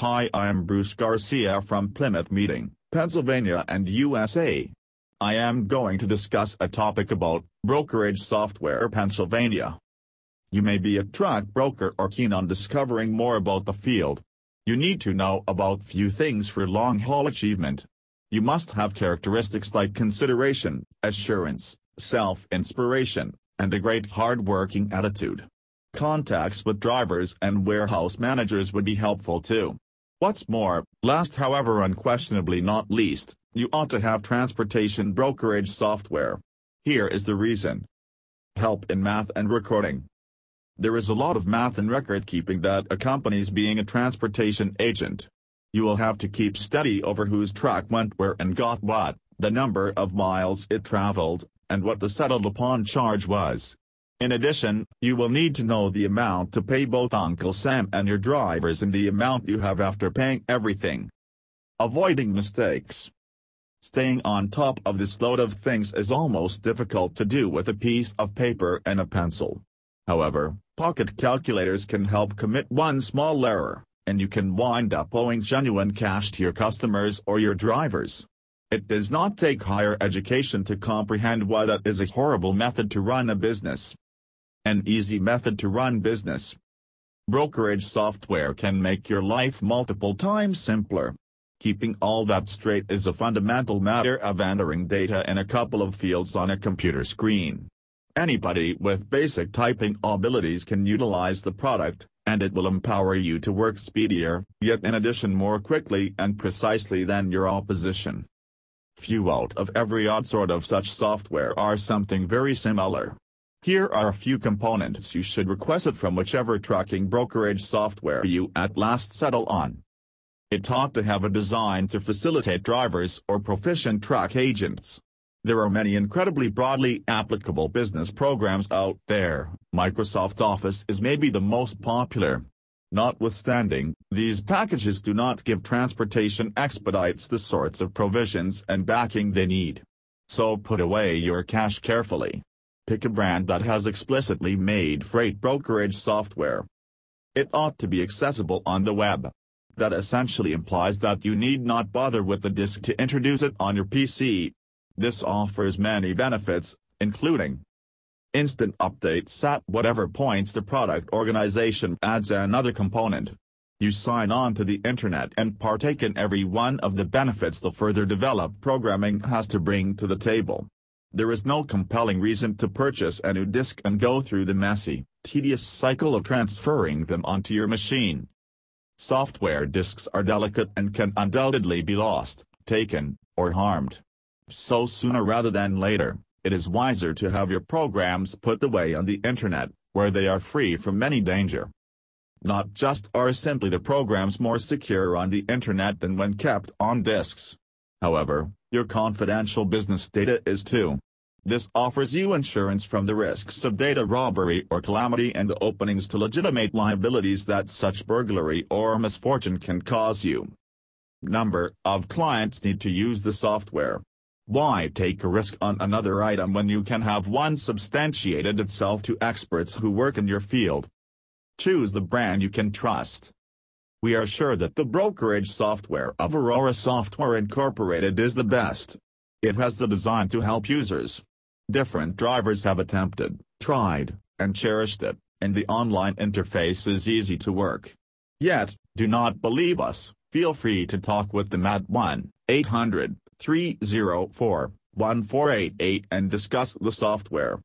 Hi I am Bruce Garcia from Plymouth Meeting, Pennsylvania and USA. I am going to discuss a topic about brokerage software Pennsylvania. You may be a truck broker or keen on discovering more about the field. You need to know about few things for long-haul achievement. You must have characteristics like consideration, assurance, self-inspiration, and a great hard-working attitude. Contacts with drivers and warehouse managers would be helpful too. What's more, last however unquestionably not least, you ought to have transportation brokerage software. Here is the reason. Help in math and recording. There is a lot of math and record keeping that accompanies being a transportation agent. You will have to keep steady over whose truck went where and got what, the number of miles it traveled, and what the settled upon charge was. In addition, you will need to know the amount to pay both Uncle Sam and your drivers and the amount you have after paying everything. Avoiding mistakes. Staying on top of this load of things is almost difficult to do with a piece of paper and a pencil. However, pocket calculators can help commit one small error, and you can wind up owing genuine cash to your customers or your drivers. It does not take higher education to comprehend why that is a horrible method to run a business. An easy method to run business. Brokerage software can make your life multiple times simpler. Keeping all that straight is a fundamental matter of entering data in a couple of fields on a computer screen. Anybody with basic typing abilities can utilize the product, and it will empower you to work speedier, yet in addition more quickly and precisely than your opposition. Few out of every odd sort of such software are something very similar. Here are a few components you should request from whichever trucking brokerage software you at last settle on. It ought to have a design to facilitate drivers or proficient truck agents. There are many incredibly broadly applicable business programs out there, Microsoft Office is maybe the most popular. Notwithstanding, these packages do not give transportation expedites the sorts of provisions and backing they need. So put away your cash carefully. Pick a brand that has explicitly made freight brokerage software. It ought to be accessible on the web. That essentially implies that you need not bother with the disk to introduce it on your PC. This offers many benefits, including instant updates at whatever points the product organization adds another component. You sign on to the internet and partake in every one of the benefits the further developed programming has to bring to the table. There is no compelling reason to purchase a new disk and go through the messy, tedious cycle of transferring them onto your machine. Software disks are delicate and can undoubtedly be lost, taken, or harmed. So sooner rather than later, it is wiser to have your programs put away on the internet, where they are free from any danger. Not just are simply the programs more secure on the internet than when kept on disks. However, your confidential business data is too. This offers you insurance from the risks of data robbery or calamity and openings to legitimate liabilities that such burglary or misfortune can cause you. Number of clients need to use the software. Why take a risk on another item when you can have one substantiated itself to experts who work in your field? Choose the brand you can trust. We are sure that the brokerage software of Aurora Software Incorporated is the best. It has the design to help users. Different drivers have attempted, tried, and cherished it, and the online interface is easy to work. Yet, do not believe us, feel free to talk with them at 1-800-304-1488 and discuss the software.